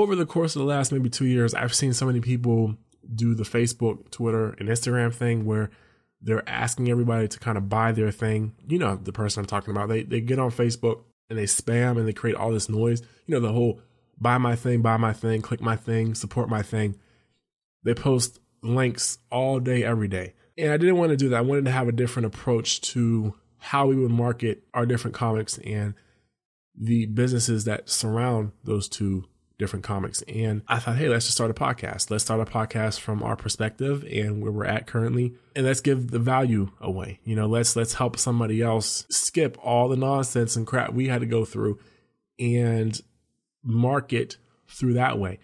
over the course of the last maybe two years, I've seen so many people do the Facebook, Twitter, and Instagram thing where they're asking everybody to kind of buy their thing. You know, the person I'm talking about. They they get on Facebook and they spam and they create all this noise. You know, the whole buy my thing, buy my thing, click my thing, support my thing. They post links all day, every day. And I didn't want to do that. I wanted to have a different approach to how we would market our different comics and the businesses that surround those two different comics. And I thought, hey, let's just start a podcast. Let's start a podcast from our perspective and where we're at currently. And let's give the value away. You know, let's let's help somebody else skip all the nonsense and crap we had to go through and market through that way.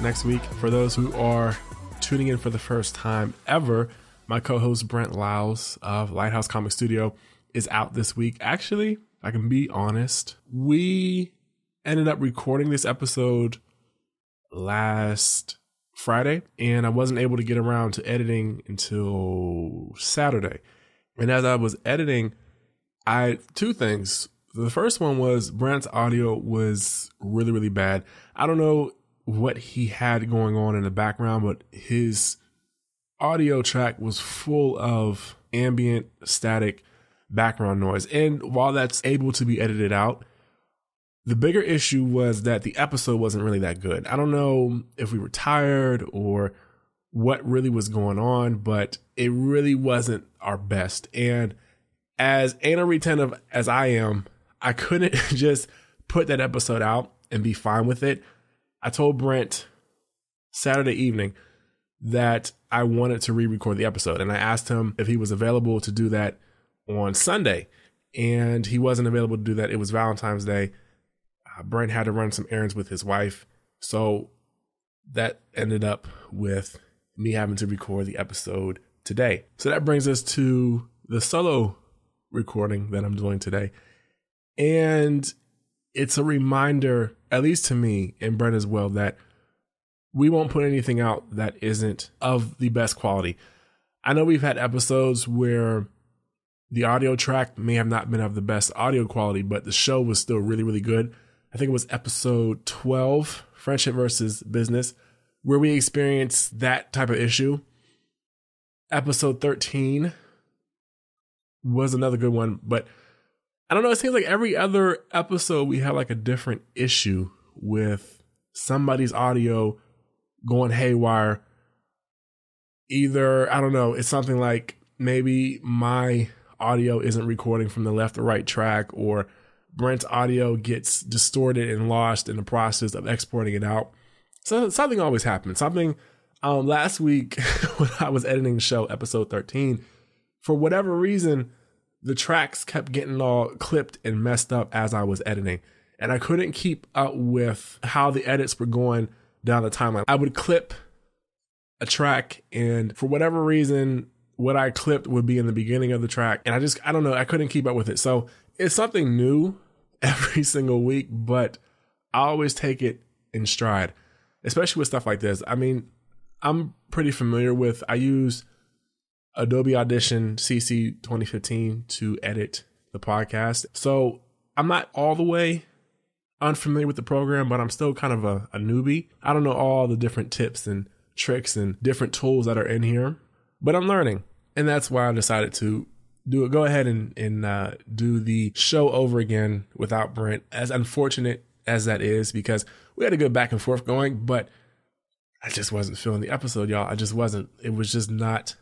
Next week. For those who are tuning in for the first time ever, my co host Brent Lyles of Lighthouse Comic Studio is out this week. Actually, I can be honest, we ended up recording this episode last Friday, and I wasn't able to get around to editing until Saturday. And as I was editing, I two things. The first one was Brent's audio was really, really bad. I don't know what he had going on in the background, but his audio track was full of ambient static background noise. And while that's able to be edited out, the bigger issue was that the episode wasn't really that good. I don't know if we were tired or what really was going on, but it really wasn't our best. And as anal retentive as I am, I couldn't just put that episode out and be fine with it. I told Brent Saturday evening that I wanted to re record the episode. And I asked him if he was available to do that on Sunday. And he wasn't available to do that. It was Valentine's Day. Uh, Brent had to run some errands with his wife. So that ended up with me having to record the episode today. So that brings us to the solo recording that I'm doing today. And it's a reminder, at least to me and Brent as well, that we won't put anything out that isn't of the best quality. I know we've had episodes where the audio track may have not been of the best audio quality, but the show was still really, really good. I think it was episode 12, Friendship versus Business, where we experienced that type of issue. Episode 13 was another good one, but I don't know. It seems like every other episode we have like a different issue with somebody's audio going haywire. Either, I don't know, it's something like maybe my audio isn't recording from the left or right track, or Brent's audio gets distorted and lost in the process of exporting it out. So something always happens. Something um, last week when I was editing the show, episode 13, for whatever reason, the tracks kept getting all clipped and messed up as I was editing. And I couldn't keep up with how the edits were going down the timeline. I would clip a track, and for whatever reason, what I clipped would be in the beginning of the track. And I just, I don't know, I couldn't keep up with it. So it's something new every single week, but I always take it in stride, especially with stuff like this. I mean, I'm pretty familiar with, I use Adobe Audition CC 2015 to edit the podcast. So I'm not all the way unfamiliar with the program, but I'm still kind of a, a newbie. I don't know all the different tips and tricks and different tools that are in here, but I'm learning. And that's why I decided to do it. Go ahead and, and uh, do the show over again without Brent, as unfortunate as that is, because we had a good back and forth going, but I just wasn't feeling the episode, y'all. I just wasn't. It was just not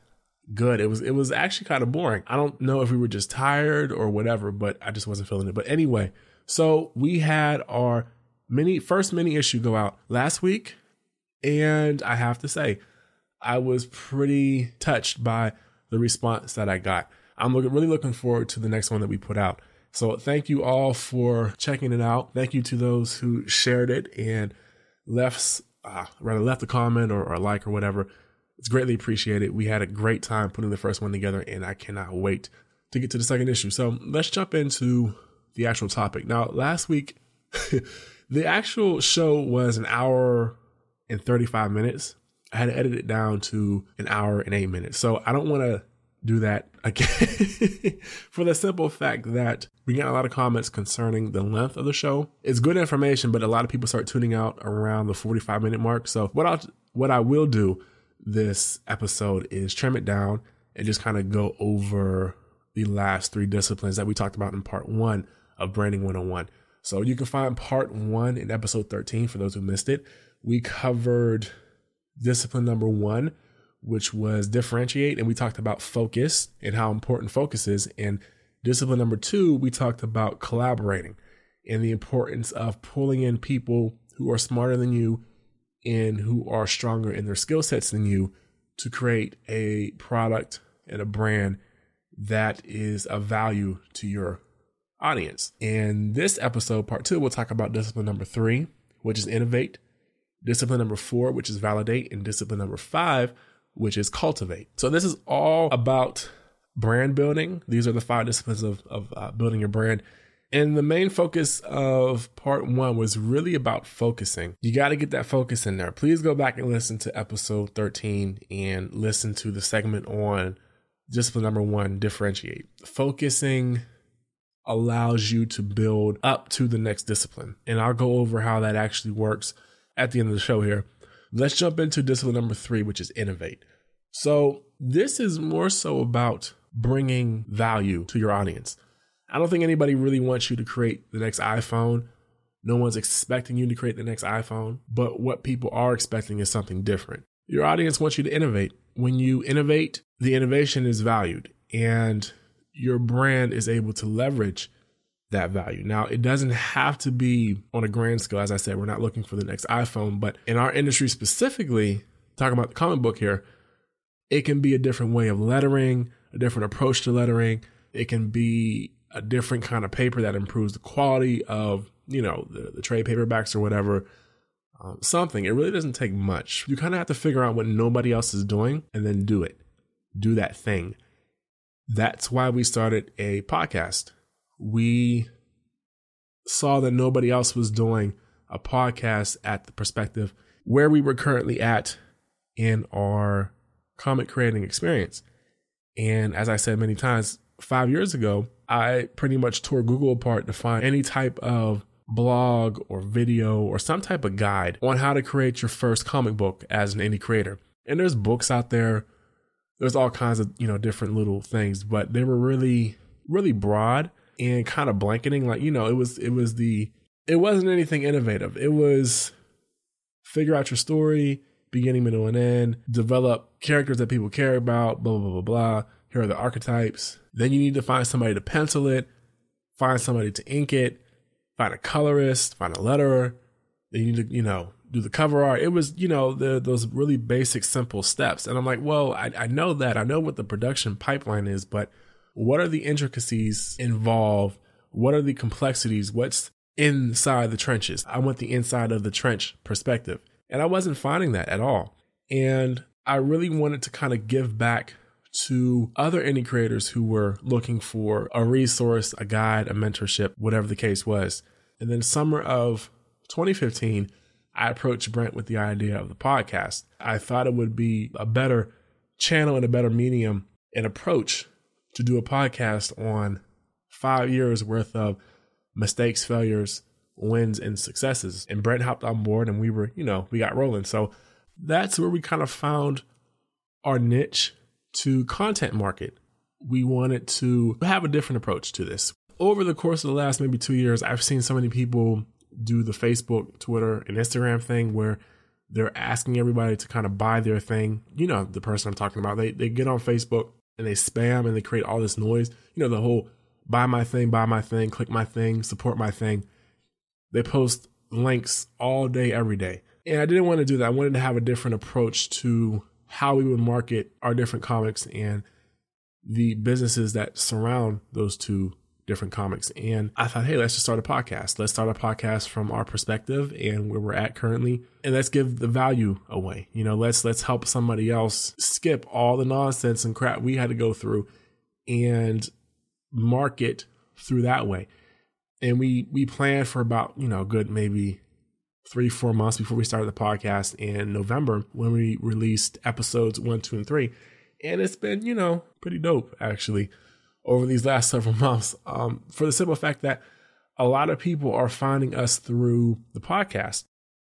good. It was it was actually kind of boring. I don't know if we were just tired or whatever, but I just wasn't feeling it. But anyway, so we had our mini first mini issue go out last week, and I have to say, I was pretty touched by the response that I got. I'm looking really looking forward to the next one that we put out. So thank you all for checking it out. Thank you to those who shared it and left, uh, rather left a comment or, or a like or whatever. It's greatly appreciated. We had a great time putting the first one together, and I cannot wait to get to the second issue. So let's jump into the actual topic. Now, last week, the actual show was an hour and 35 minutes. I had to edit it down to an hour and eight minutes. So I don't want to do that again for the simple fact that we got a lot of comments concerning the length of the show. It's good information, but a lot of people start tuning out around the 45 minute mark. So what I what I will do this episode is trim it down and just kind of go over the last three disciplines that we talked about in part one of Branding 101. So you can find part one in episode 13 for those who missed it. We covered discipline number one, which was differentiate, and we talked about focus and how important focus is. And discipline number two, we talked about collaborating and the importance of pulling in people who are smarter than you and who are stronger in their skill sets than you to create a product and a brand that is of value to your audience. In this episode, part two, we'll talk about discipline number three, which is innovate, discipline number four, which is validate, and discipline number five, which is cultivate. So this is all about brand building. These are the five disciplines of, of uh, building your brand. And the main focus of part one was really about focusing. You got to get that focus in there. Please go back and listen to episode 13 and listen to the segment on discipline number one differentiate. Focusing allows you to build up to the next discipline. And I'll go over how that actually works at the end of the show here. Let's jump into discipline number three, which is innovate. So, this is more so about bringing value to your audience. I don't think anybody really wants you to create the next iPhone. No one's expecting you to create the next iPhone, but what people are expecting is something different. Your audience wants you to innovate. When you innovate, the innovation is valued and your brand is able to leverage that value. Now, it doesn't have to be on a grand scale. As I said, we're not looking for the next iPhone, but in our industry specifically, talking about the comic book here, it can be a different way of lettering, a different approach to lettering. It can be a different kind of paper that improves the quality of, you know, the, the trade paperbacks or whatever. Um, something. It really doesn't take much. You kind of have to figure out what nobody else is doing and then do it. Do that thing. That's why we started a podcast. We saw that nobody else was doing a podcast at the perspective where we were currently at in our comic creating experience. And as I said many times, five years ago, I pretty much tore Google apart to find any type of blog or video or some type of guide on how to create your first comic book as an indie creator. And there's books out there. There's all kinds of, you know, different little things, but they were really, really broad and kind of blanketing. Like, you know, it was, it was the, it wasn't anything innovative. It was figure out your story, beginning, middle, and end, develop characters that people care about, blah, blah, blah, blah. Here are the archetypes. Then you need to find somebody to pencil it, find somebody to ink it, find a colorist, find a letterer. Then you need to, you know, do the cover art. It was, you know, the, those really basic, simple steps. And I'm like, well, I, I know that. I know what the production pipeline is, but what are the intricacies involved? What are the complexities? What's inside the trenches? I want the inside of the trench perspective. And I wasn't finding that at all. And I really wanted to kind of give back to other indie creators who were looking for a resource, a guide, a mentorship, whatever the case was. And then summer of 2015, I approached Brent with the idea of the podcast. I thought it would be a better channel and a better medium and approach to do a podcast on five years worth of mistakes, failures, wins, and successes. And Brent hopped on board and we were, you know, we got rolling. So that's where we kind of found our niche to content market. We wanted to have a different approach to this. Over the course of the last maybe two years, I've seen so many people do the Facebook, Twitter, and Instagram thing where they're asking everybody to kind of buy their thing. You know, the person I'm talking about, they, they get on Facebook and they spam and they create all this noise. You know, the whole buy my thing, buy my thing, click my thing, support my thing. They post links all day, every day. And I didn't want to do that. I wanted to have a different approach to how we would market our different comics and the businesses that surround those two different comics. And I thought, hey, let's just start a podcast. Let's start a podcast from our perspective and where we're at currently. And let's give the value away. You know, let's let's help somebody else skip all the nonsense and crap we had to go through and market through that way. And we we planned for about, you know, good maybe three, four months before we started the podcast in November when we released episodes one, two, and three. And it's been, you know, pretty dope actually over these last several months um, for the simple fact that a lot of people are finding us through the podcast.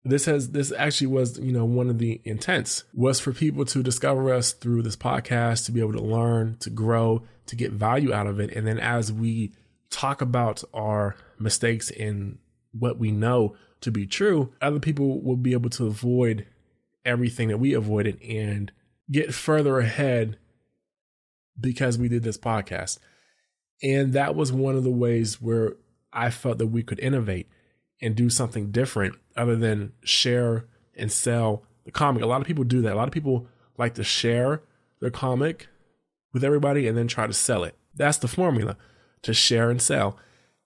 This has this actually was you know one of the intents was for people to discover us through this podcast to be able to learn to grow to get value out of it and then as we talk about our mistakes and what we know to be true other people will be able to avoid everything that we avoided and get further ahead because we did this podcast. And that was one of the ways where I felt that we could innovate and do something different other than share and sell the comic. A lot of people do that. A lot of people like to share their comic with everybody and then try to sell it. That's the formula to share and sell.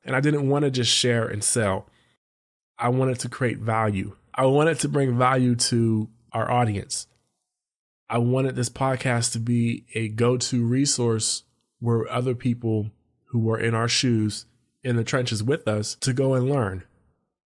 And I didn't want to just share and sell. I wanted to create value. I wanted to bring value to our audience. I wanted this podcast to be a go to resource where other people who were in our shoes in the trenches with us to go and learn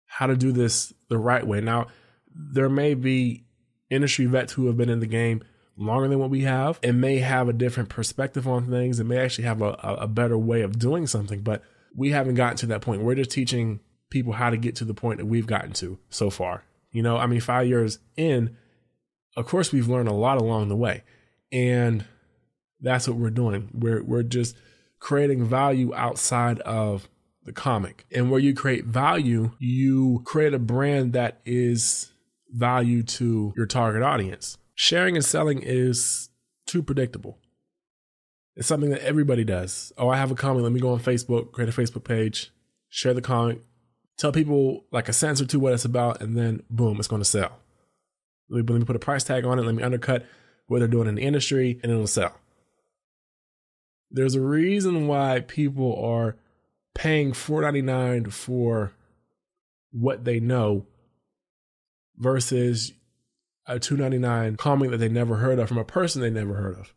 how to do this the right way. Now, there may be industry vets who have been in the game longer than what we have and may have a different perspective on things and may actually have a, a better way of doing something, but we haven't gotten to that point. We're just teaching people how to get to the point that we've gotten to so far. You know, I mean, five years in, of course, we've learned a lot along the way. And that's what we're doing. We're, we're just creating value outside of the comic. And where you create value, you create a brand that is value to your target audience. Sharing and selling is too predictable. It's something that everybody does. Oh, I have a comic. Let me go on Facebook, create a Facebook page, share the comic, tell people like a sentence or two what it's about, and then boom, it's going to sell. Let me, let me put a price tag on it. Let me undercut what they're doing in the industry, and it'll sell. There's a reason why people are paying $4.99 for what they know versus a $2.99 comic that they never heard of from a person they never heard of.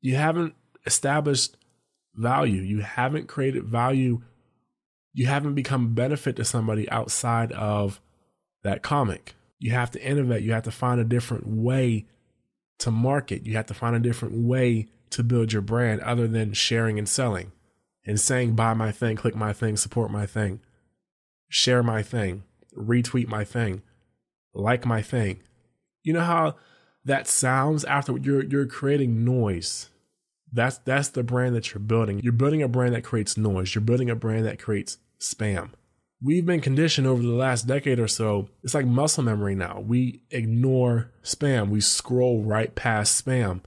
You haven't established value. You haven't created value. You haven't become a benefit to somebody outside of that comic. You have to innovate. You have to find a different way to market. You have to find a different way to build your brand other than sharing and selling and saying, buy my thing, click my thing, support my thing, share my thing, retweet my thing, like my thing. You know how that sounds after you're you're creating noise. That's that's the brand that you're building. You're building a brand that creates noise. You're building a brand that creates spam we've been conditioned over the last decade or so. It's like muscle memory now. We ignore spam. We scroll right past spam.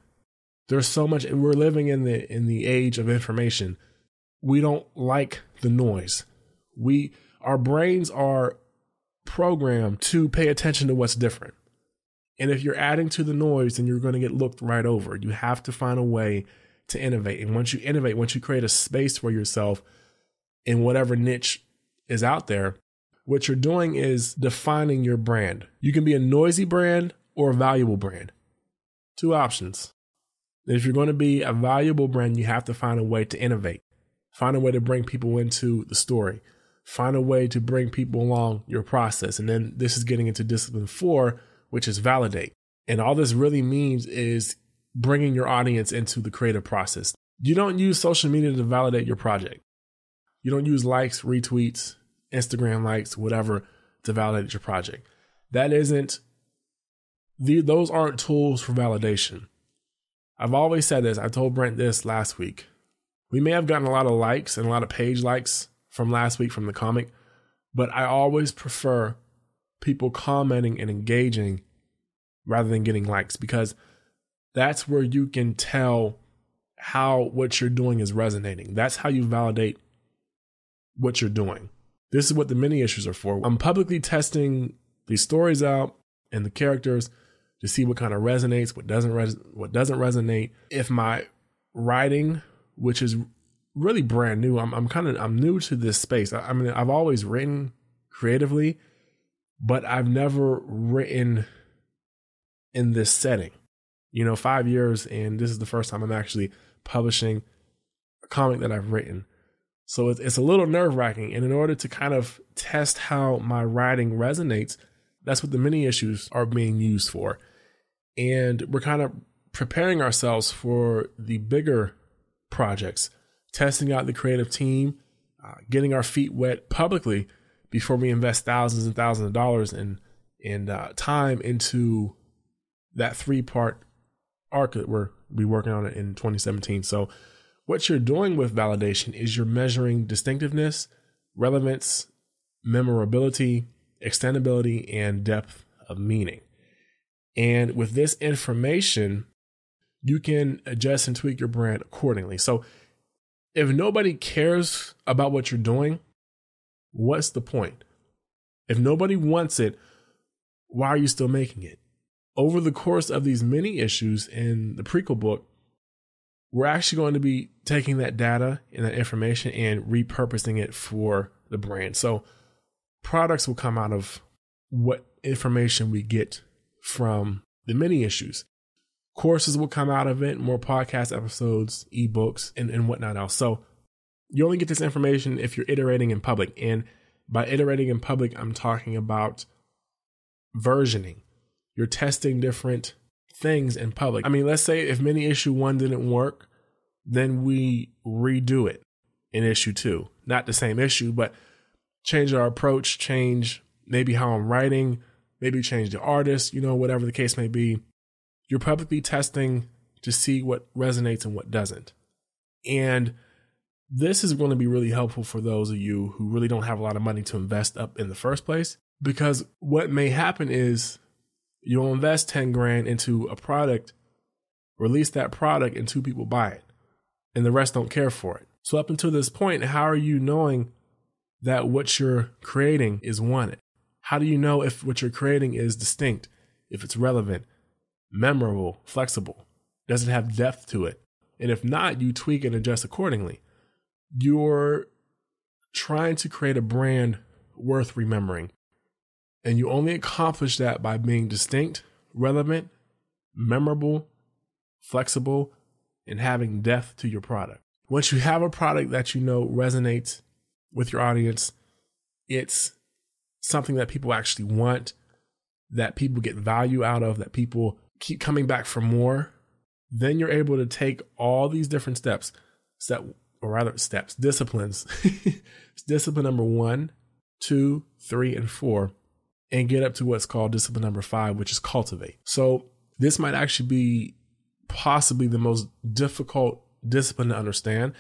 There's so much we're living in the in the age of information. We don't like the noise. We our brains are programmed to pay attention to what's different. And if you're adding to the noise, then you're going to get looked right over. You have to find a way to innovate. And once you innovate, once you create a space for yourself in whatever niche is out there, what you're doing is defining your brand. You can be a noisy brand or a valuable brand. Two options. If you're going to be a valuable brand, you have to find a way to innovate, find a way to bring people into the story, find a way to bring people along your process. And then this is getting into discipline four, which is validate. And all this really means is bringing your audience into the creative process. You don't use social media to validate your project. You don't use likes, retweets, Instagram likes, whatever to validate your project. That isn't the those aren't tools for validation. I've always said this. I told Brent this last week. We may have gotten a lot of likes and a lot of page likes from last week from the comic, but I always prefer people commenting and engaging rather than getting likes because that's where you can tell how what you're doing is resonating. That's how you validate what you're doing. This is what the mini issues are for. I'm publicly testing these stories out and the characters to see what kind of resonates, what doesn't res- what doesn't resonate. If my writing, which is really brand new. I'm I'm kind of I'm new to this space. I, I mean, I've always written creatively, but I've never written in this setting. You know, five years, and this is the first time I'm actually publishing a comic that I've written. So it's, it's a little nerve wracking. And in order to kind of test how my writing resonates, that's what the mini issues are being used for. And we're kind of preparing ourselves for the bigger projects, testing out the creative team, uh, getting our feet wet publicly before we invest thousands and thousands of dollars and and uh, time into that three part arc that we're be working on it in 2017. So what you're doing with validation is you're measuring distinctiveness, relevance, memorability, extendability, and depth of meaning. And with this information, you can adjust and tweak your brand accordingly. So if nobody cares about what you're doing, what's the point? If nobody wants it, why are you still making it? Over the course of these mini issues in the prequel book, we're actually going to be taking that data and that information and repurposing it for the brand. So products will come out of what information we get from the mini issues. Courses will come out of it, more podcast episodes, ebooks, and, and whatnot else. So you only get this information if you're iterating in public. And by iterating in public, I'm talking about versioning. You're testing different things in public. I mean, let's say if mini issue one didn't work, then we redo it in issue two. Not the same issue, but change our approach, change maybe how I'm writing, maybe change the artist, you know, whatever the case may be. You're publicly testing to see what resonates and what doesn't. And this is going to be really helpful for those of you who really don't have a lot of money to invest up in the first place. Because what may happen is you'll invest 10 grand into a product, release that product, and two people buy it, and the rest don't care for it. So, up until this point, how are you knowing that what you're creating is wanted? How do you know if what you're creating is distinct, if it's relevant, memorable, flexible? Does it have depth to it? And if not, you tweak and adjust accordingly. You're trying to create a brand worth remembering. And you only accomplish that by being distinct, relevant, memorable, flexible, and having depth to your product. Once you have a product that you know resonates with your audience, it's something that people actually want, that people get value out of, that people keep coming back for more, then you're able to take all these different steps, step or rather steps, disciplines. discipline number one, two, three, and four, and get up to what's called discipline number five, which is cultivate. So this might actually be possibly the most difficult discipline to understand.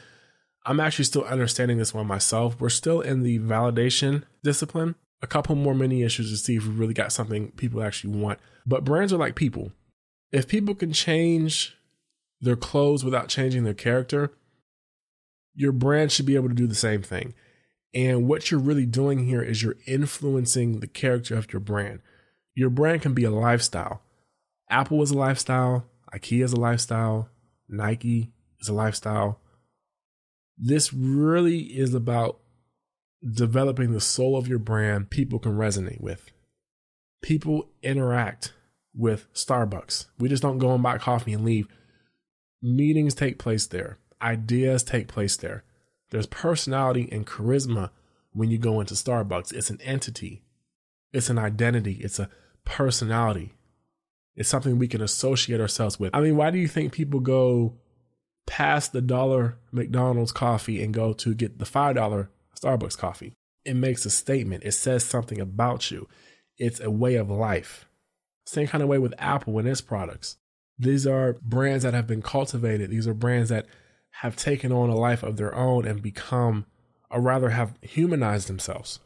I'm actually still understanding this one myself. We're still in the validation discipline. A couple more mini issues to see if we really got something people actually want. But brands are like people. If people can change their clothes without changing their character, your brand should be able to do the same thing. And what you're really doing here is you're influencing the character of your brand. Your brand can be a lifestyle. Apple is a lifestyle, IKEA is a lifestyle, Nike is a lifestyle. This really is about developing the soul of your brand people can resonate with. People interact with Starbucks. We just don't go and buy coffee and leave. Meetings take place there, ideas take place there. There's personality and charisma when you go into Starbucks. It's an entity, it's an identity, it's a personality. It's something we can associate ourselves with. I mean, why do you think people go past the dollar McDonald's coffee and go to get the $5 Starbucks coffee? It makes a statement, it says something about you. It's a way of life. Same kind of way with Apple and its products. These are brands that have been cultivated. These are brands that have taken on a life of their own and become, or rather, have humanized themselves.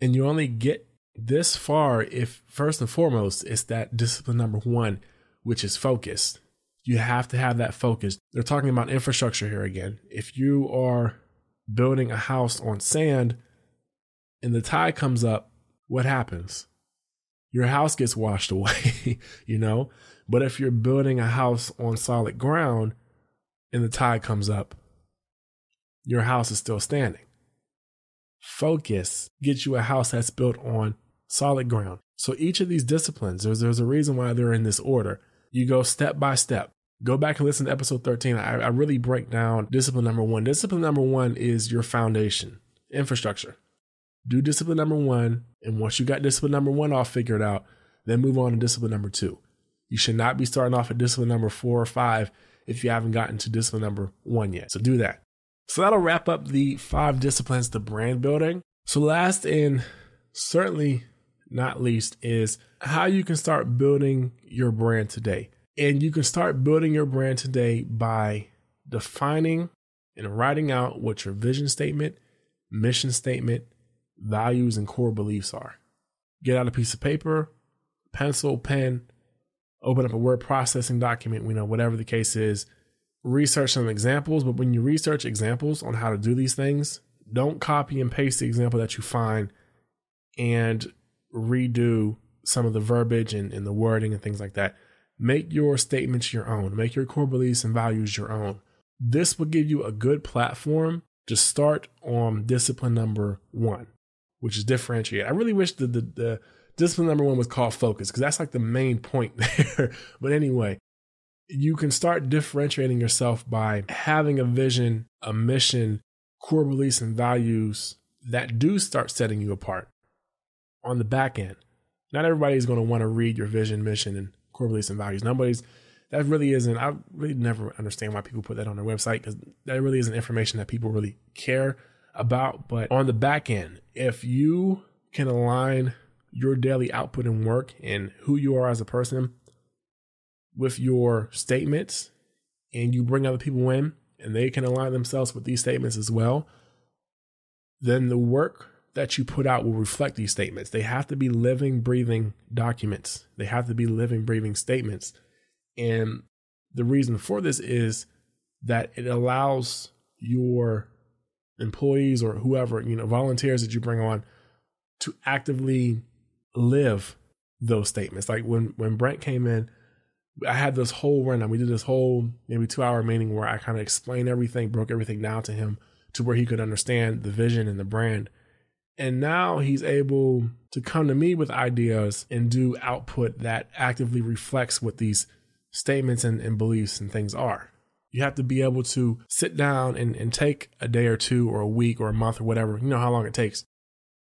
And you only get this far if, first and foremost, it's that discipline number one, which is focus. You have to have that focus. They're talking about infrastructure here again. If you are building a house on sand and the tide comes up, what happens? Your house gets washed away, you know? But if you're building a house on solid ground, and the tide comes up, your house is still standing. Focus gets you a house that's built on solid ground. So each of these disciplines, there's, there's a reason why they're in this order. You go step by step. Go back and listen to episode 13. I, I really break down discipline number one. Discipline number one is your foundation, infrastructure. Do discipline number one. And once you got discipline number one all figured out, then move on to discipline number two. You should not be starting off at discipline number four or five if you haven't gotten to discipline number one yet. So do that. So that'll wrap up the five disciplines to brand building. So, last and certainly not least, is how you can start building your brand today. And you can start building your brand today by defining and writing out what your vision statement, mission statement, values, and core beliefs are. Get out a piece of paper, pencil, pen, open up a word processing document, you know, whatever the case is. Research some examples, but when you research examples on how to do these things, don't copy and paste the example that you find and redo some of the verbiage and, and the wording and things like that. Make your statements your own. Make your core beliefs and values your own. This will give you a good platform to start on discipline number one, which is differentiate. I really wish the, the, the discipline number one was called focus because that's like the main point there. but anyway, you can start differentiating yourself by having a vision, a mission, core beliefs, and values that do start setting you apart on the back end. Not everybody's going to want to read your vision, mission, and core beliefs and values. Nobody's that really isn't. I really never understand why people put that on their website because that really isn't information that people really care about. But on the back end, if you can align your daily output and work and who you are as a person with your statements, and you bring other people in and they can align themselves with these statements as well, then the work that you put out will reflect these statements. They have to be living, breathing documents. They have to be living, breathing statements. And the reason for this is that it allows your employees or whoever, you know, volunteers that you bring on to actively live those statements. Like when when Brent came in, I had this whole rundown. We did this whole maybe two hour meeting where I kind of explained everything, broke everything down to him to where he could understand the vision and the brand and now he's able to come to me with ideas and do output that actively reflects what these statements and, and beliefs and things are. You have to be able to sit down and, and take a day or two or a week or a month or whatever, you know how long it takes,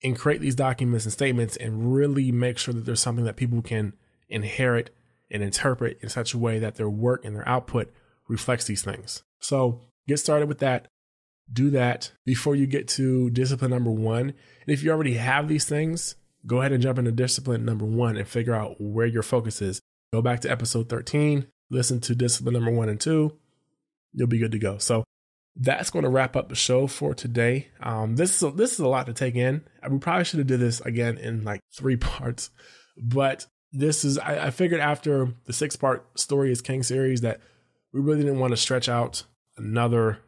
and create these documents and statements and really make sure that there's something that people can inherit and interpret in such a way that their work and their output reflects these things. So get started with that do that before you get to discipline number one. And if you already have these things, go ahead and jump into discipline number one and figure out where your focus is. Go back to episode 13, listen to discipline number one and two. You'll be good to go. So that's going to wrap up the show for today. Um, this is a, this is a lot to take in. We probably should have did this again in like three parts, but this is I, I figured after the six part story is king series that we really didn't want to stretch out another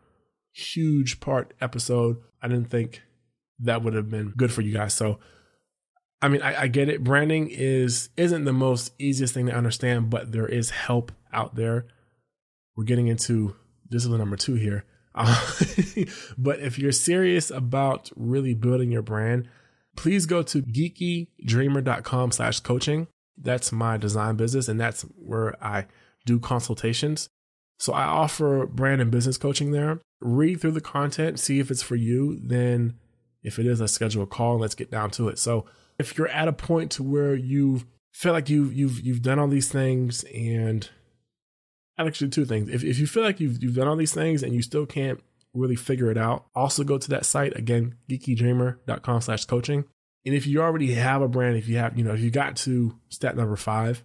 huge part episode. I didn't think that would have been good for you guys. So, I mean, I, I, get it. Branding is isn't the most easiest thing to understand, but there is help out there. We're getting into discipline number two here. But if you're serious about really building your brand, please go to geekydreamer.com slash coaching. That's my design business, and that's where I do consultations. So I offer brand and business coaching there. Read through the content, see if it's for you. Then, if it is, let's schedule a call and let's get down to it. So if you're at a point to where you feel like you've you've you've done all these things and actually two things. If if you feel like you've you've done all these things and you still can't really figure it out, also go to that site again, geekydreamer.com slash coaching. And if you already have a brand, if you have, you know, if you got to step number five,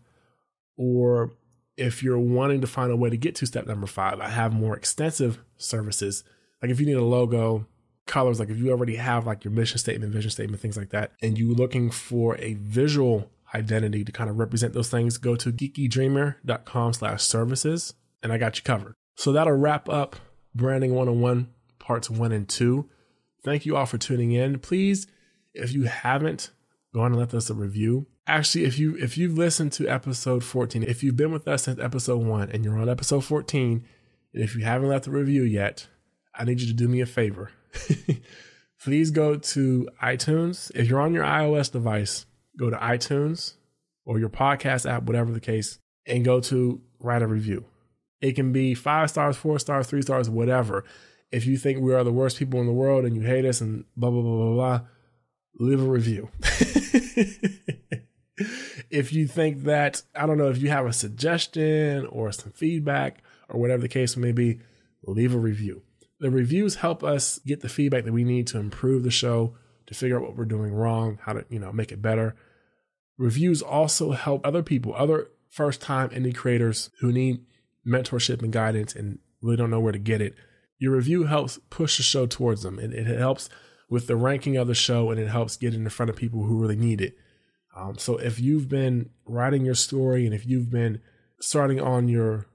or if you're wanting to find a way to get to step number five, I have more extensive services. Like if you need a logo, colors, like if you already have like your mission statement, vision statement, things like that, and you're looking for a visual identity to kind of represent those things, go to geekydreamer.com slash services and I got you covered. So that'll wrap up Branding 101 parts one and two. Thank you all for tuning in. Please, if you haven't, go on and let us a review actually if you if you've listened to episode 14 if you've been with us since episode 1 and you're on episode 14 and if you haven't left a review yet I need you to do me a favor. Please go to iTunes. If you're on your iOS device, go to iTunes or your podcast app, whatever the case, and go to write a review. It can be five stars, four stars, three stars, whatever. If you think we are the worst people in the world and you hate us and blah, blah, blah, blah, blah, leave a review. if you think that, I don't know, if you have a suggestion or some feedback or whatever the case may be, leave a review. The reviews help us get the feedback that we need to improve the show, to figure out what we're doing wrong, how to, you know, make it better. Reviews also help other people, other first time indie creators who need mentorship and guidance and really don't know where to get it. Your review helps push the show towards them. It, it helps with the ranking of the show and it helps get in front of people who really need it. Um, so if you've been writing your story and if you've been starting on your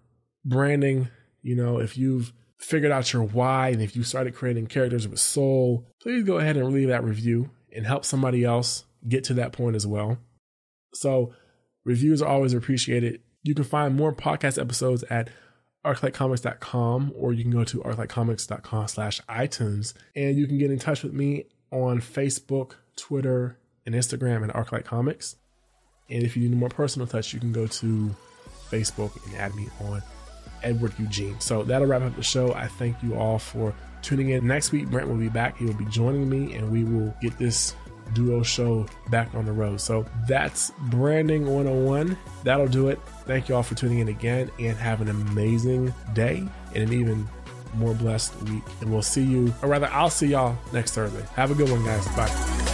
branding, you know, if you've figured out your why and if you started creating characters with soul, please go ahead and leave that review and help somebody else get to that point as well. So reviews are always appreciated. You can find more podcast episodes at arclightcomics.com or you can go to arclightcomics.com slash iTunes and you can get in touch with me on Facebook, Twitter, and Instagram at Arclight Comics. And if you need more personal touch, you can go to Facebook and add me on Edward Eugene. So that'll wrap up the show. I thank you all for tuning in. Next week, Brent will be back. He will be joining me, and we will get this duo show back on the road. So that's Branding 101. That'll do it. Thank you all for tuning in again, and have an amazing day and an even more blessed week. And we'll see you, or rather, I'll see y'all next Thursday. Have a good one, guys. Bye.